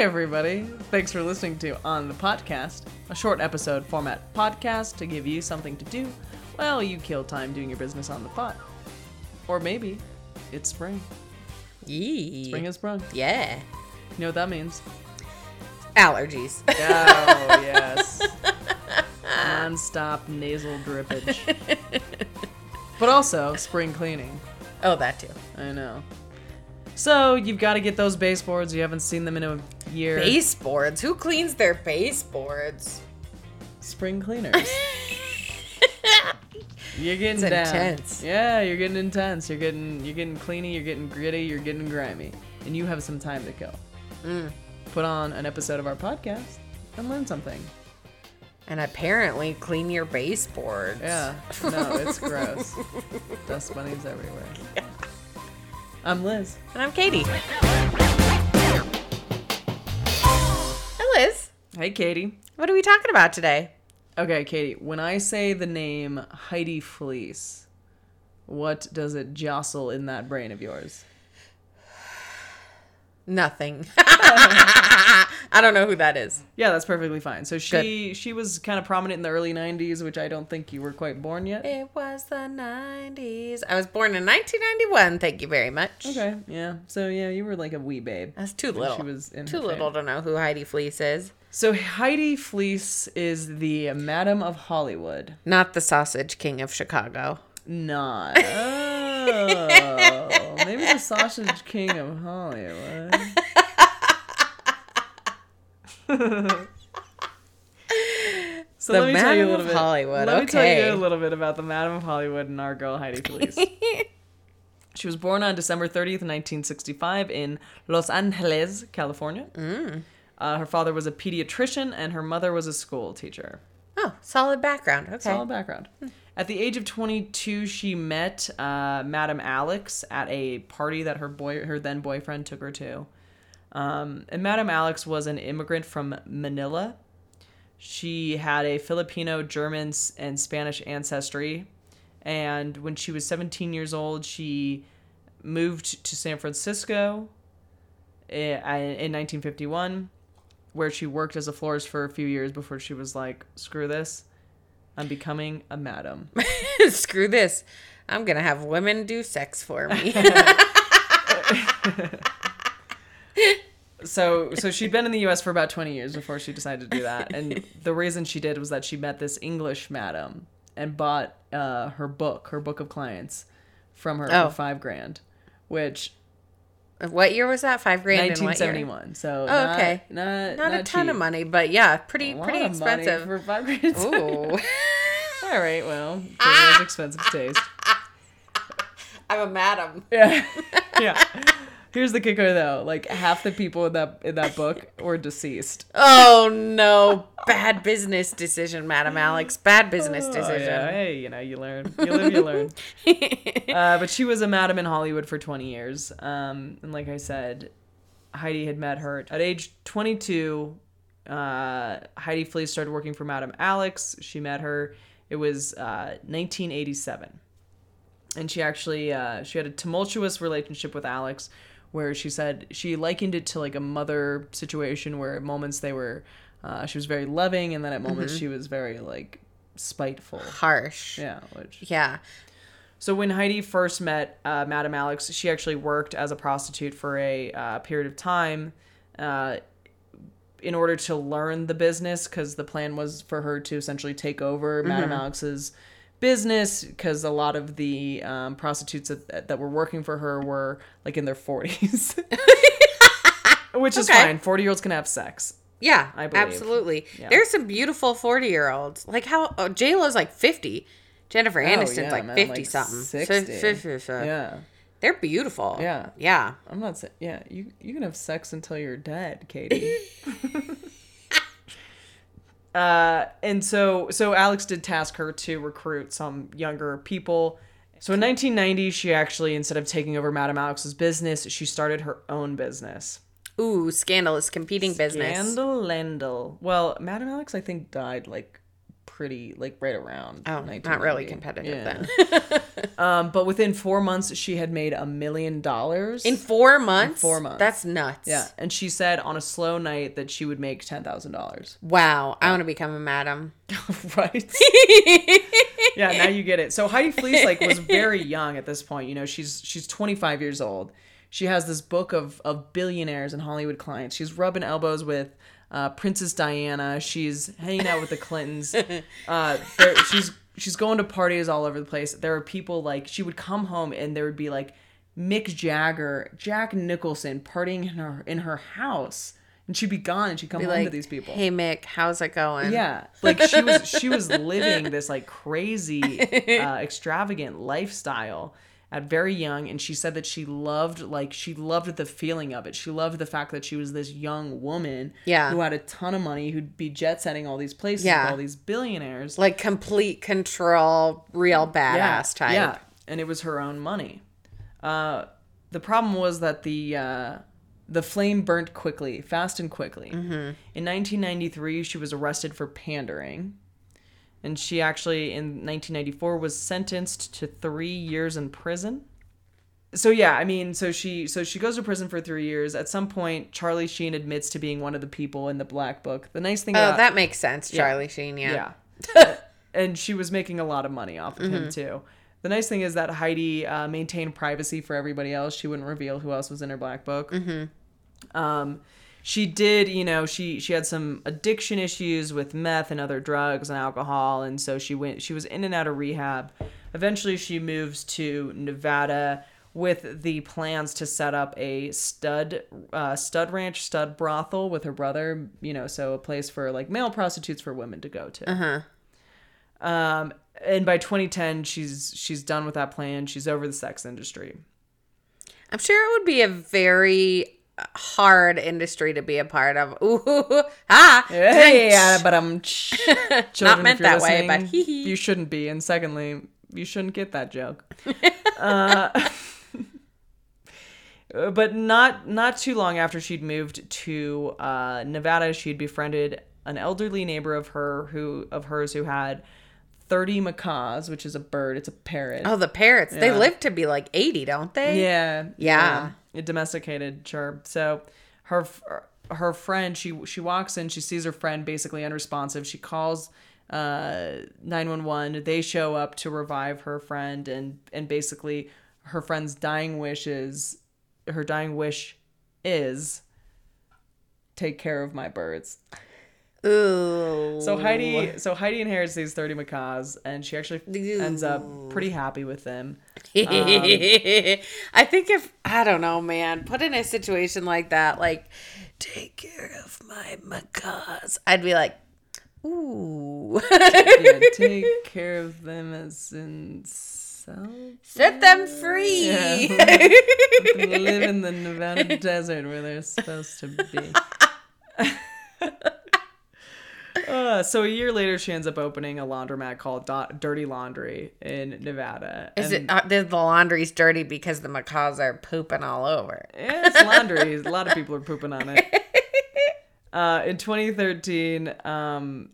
everybody. Thanks for listening to On the Podcast, a short episode format podcast to give you something to do while you kill time doing your business on the pot. Or maybe it's spring. Yee. Spring has sprung. Yeah. You know what that means? Allergies. Oh, yes. Non-stop nasal drippage. But also spring cleaning. oh, that too. I know. So you've got to get those baseboards. You haven't seen them in a year. Baseboards. Who cleans their baseboards? Spring cleaners. You're getting It's down. intense. Yeah, you're getting intense. You're getting you're getting cleany. You're getting gritty. You're getting grimy, and you have some time to kill. Mm. Put on an episode of our podcast and learn something. And apparently clean your baseboards. Yeah. No, it's gross. Dust bunnies everywhere. I'm Liz. And I'm Katie. Hey, Katie. What are we talking about today? Okay, Katie. When I say the name Heidi Fleiss, what does it jostle in that brain of yours? Nothing. I don't know who that is. Yeah, that's perfectly fine. So she she was kind of prominent in the early '90s, which I don't think you were quite born yet. It was the 90s. I was born in 1991. Thank you very much. Okay, yeah. So yeah, you were like a wee babe. That's too little. She was in too little to know who Heidi Fleiss is. So Heidi Fleiss is the Madam of Hollywood. Not the Sausage King of Chicago. Not. Oh, maybe the Sausage King of Hollywood. so The let me tell you a little of bit. Hollywood, Let me tell you a little bit about the Madam of Hollywood and our girl Heidi Fleiss. she was born on December 30th, 1965, in Los Angeles, California. Mm. Uh, her father was a pediatrician and her mother was a school teacher. Oh, solid background. Okay. Solid background. At the age of 22, she met uh, Madam Alex at a party that her boy, her then boyfriend, took her to. Um, and Madam Alex was an immigrant from Manila. She had a Filipino, German, and Spanish ancestry. And when she was 17 years old, she moved to San Francisco in 1951, where she worked as a florist for a few years before she was like, screw this. I'm becoming a madam. Screw this. I'm going to have women do sex for me. so so she'd been in the US for about 20 years before she decided to do that. And the reason she did was that she met this English madam and bought uh, her book, her book of clients from her Oh. for 5 grand, which what year was that? Five grand in what year? 1971. So Oh, not, okay. not Not, a not ton of money, but yeah, pretty A pretty expensive. for 5 grand. Ooh. All right, well, expensive taste. I'm a madam. Yeah. yeah. Here's the kicker though. Like half the people in that in that book were deceased. Oh no. Bad business decision, Madam Alex. Bad business Oh, decision. yeah. Hey, you know, you learn. You live, you learn. uh, but she was a madam in Hollywood for 20 years. Um, and like I said, Heidi had met her at age 22. Uh, Heidi Fleiss started working for Madam Alex. She met her. It was uh, 1987, and she actually uh, she had a tumultuous relationship with Alex, where she said she likened it to like a mother situation, where at moments they were uh, she was very loving, and then at moments she was very like spiteful. Harsh. Yeah, which Yeah. so when Heidi first met uh, Madam Alex, she actually worked as a prostitute for a uh, period of time uh, in order to learn the business because the plan was for her to essentially take over Madame Alex's business because a lot of the um, prostitutes that, that were working for her were like in their 40s. Which is Okay. fine. 40 year olds can have sex. Yeah, I believe. absolutely. Yeah. There's some beautiful 40 year olds. Like how oh, J Lo's like 50. Jennifer Aniston's Oh, yeah, like man, 50 like something. 60. So- so- so- Yeah. They're beautiful. Yeah. Yeah. I'm not saying, yeah, you, you can have sex until you're dead, Katie. uh, and so, so Alex did task her to recruit some younger people. So in 1990, she actually, instead of taking over Madam Alex's business, she started her own business. Ooh, scandalous competing business. Scandalendal. Well, Madam Alex, I think, died like pretty like right around. Oh, not really competitive Yeah. then. Um, but within four months, she had made a million dollars. In four months? four months. That's nuts. Yeah, and she said on a slow night that she would make ten thousand dollars. Wow. I want to become a madam. right. yeah, now you get it. So Heidi Fleiss like was very young at this point. You know, she's she's 25 years old. She has this book of of billionaires and Hollywood clients. She's rubbing elbows with uh, Princess Diana. She's hanging out with the Clintons. Uh, she's she's going to parties all over the place. There are people like she would come home and there would be like Mick Jagger, Jack Nicholson partying in her in her house, and she'd be gone and she'd come Be home like, to these people. Hey, Mick, how's it going? Yeah, like she was she was living this like crazy, uh, extravagant lifestyle at very young, and she said that she loved like she loved the feeling of it. She loved the fact that she was this young woman, Yeah. who had a ton of money, who'd be jet setting all these places Yeah. with all these billionaires, Like complete control, real badass type. yeah, and it was her own money. Uh, the problem was that the uh, the flame burnt quickly, fast and quickly. Mm-hmm. In 1993, she was arrested for pandering, and she actually in 1994 was sentenced to three years in prison. So yeah, I mean, so she so she goes to prison for three years. At some point, Charlie Sheen admits to being one of the people in the black book. The nice thing Oh, about that makes sense, Charlie Sheen. Yeah. yeah. and she was making a lot of money off of Mm-hmm. him too. The nice thing is that Heidi uh, maintained privacy for everybody else. She wouldn't reveal who else was in her black book. Mm-hmm. Um, she did, you know, she she had some addiction issues with meth and other drugs and alcohol, and so she went. She was in and out of rehab. Eventually, she moves to Nevada with the plans to set up a stud uh, stud ranch, stud brothel with her brother. You know, so a place for like male prostitutes for women to go to. Uh-huh. Um, and by 2010, she's she's done with that plan. She's over the sex industry. I'm sure it would be a very hard industry to be a part of. Ooh, ah, Yeah, but I'm children, Not meant that way, but hee hee. you shouldn't be. And secondly, you shouldn't get that joke. uh, but not not too long after she'd moved to uh, Nevada, she'd befriended an elderly neighbor of her who of hers who had 30 macaws, which is a bird. It's a parrot. Oh, the parrots. They live to be like 80, don't they? Yeah, Yeah. A domesticated sure. So her her friend, she she walks in, she sees her friend basically unresponsive. She calls uh 911. They show up to revive her friend and and basically her friend's dying wishes her dying wish is take care of my birds. Ooh. So Heidi, so Heidi inherits these thirty macaws, and she actually ends up pretty happy with them. I think if I don't know, man, put in a situation like that, like take care of my macaws, I'd be like, ooh, yeah, take care of them as in self. set them free. live in the Nevada desert where they're supposed to be. Uh, so a year later, she ends up opening a laundromat called Do- Dirty Laundry in Nevada. Is And- it uh, the laundry's dirty because the macaws are pooping all over? Yeah, it's laundry. a lot of people are pooping on it. Uh, in 2013, um,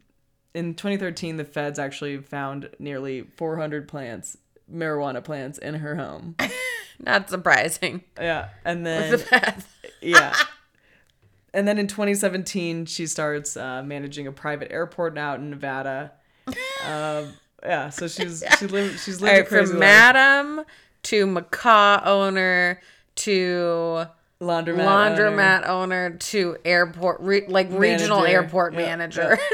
in 2013, the feds actually found nearly 400 plants, marijuana plants, in her home. Not surprising. Yeah, and then yeah. And then in 2017, she starts uh, managing a private airport out in Nevada. Um, yeah, so she's she lived she's lived right, crazy from life. madam to macaw owner to laundromat laundromat owner. owner, to airport re- like regional airport Yeah, manager.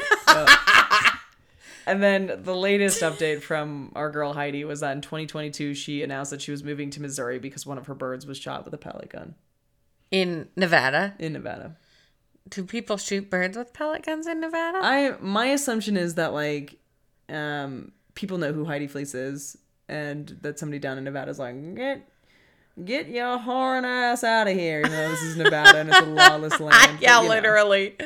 And then the latest update from our girl Heidi was that in 2022 she announced that she was moving to Missouri because one of her birds was shot with a pellet gun in Nevada. in Nevada. Do people shoot birds with pellet guns in Nevada? I my assumption is that like um people know who Heidi Fleiss is and that somebody down in Nevada is like get get your horn ass out of here. You know, this is Nevada and it's a lawless land. yeah, but, you know. literally.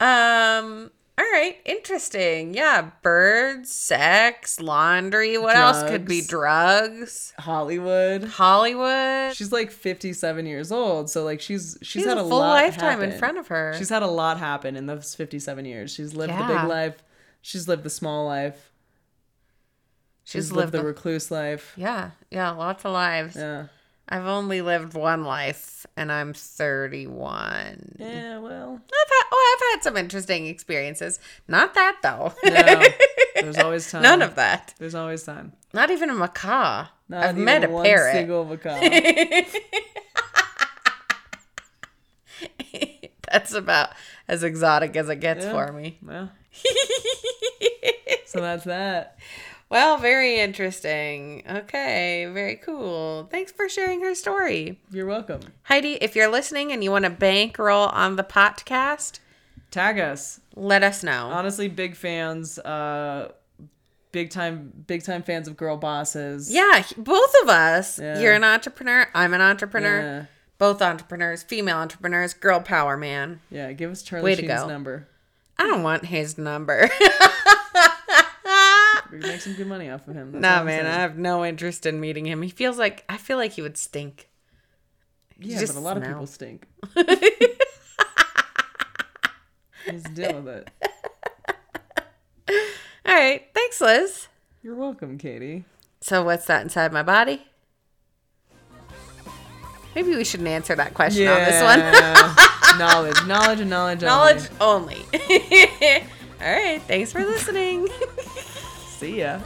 Um. All right, interesting. Yeah, birds, sex, laundry. What else could be drugs? Hollywood. Hollywood. She's like 57 years old, so like she's she's, She's had a full lot lifetime in front of her. She's had a lot happen in those 57 years. She's lived the big life, She's lived the small life. She's, She's, lived, lived, the the- recluse life. yeah, yeah, lots of lives. Yeah. I've only lived one life, and I'm 31. Yeah, well. I've had, oh, I've had some interesting experiences. Not that though. No. There's always time. None of that. There's always time. Not even a macaw. Not I've met a one parrot. single macaw. That's about as exotic as it gets Yeah. for me. well. So that's that. Well, very interesting. Okay, very cool. Thanks for sharing her story. You're welcome. Heidi, if you're listening and you want to bankroll on the podcast, Tag us. let us know. Honestly, big fans. Uh, big time, big time fans of girl bosses. yeah, both of us. Yeah. You're an entrepreneur. I'm an entrepreneur. Yeah. Both entrepreneurs, female entrepreneurs, girl power, man. Yeah. Give us Charlie Way to Sheen's go. number. I don't want his number. We make some good money off of him. That's nah, man, I have no interest in meeting him. He feels like I feel like he would stink. Yeah, but a lot of people stink. Just deal with it. All right, thanks, Liz. You're welcome, Katie. So, what's that inside my body? Maybe we shouldn't answer that question on this one. knowledge, knowledge, and knowledge. Knowledge only. All right, thanks for listening. See ya.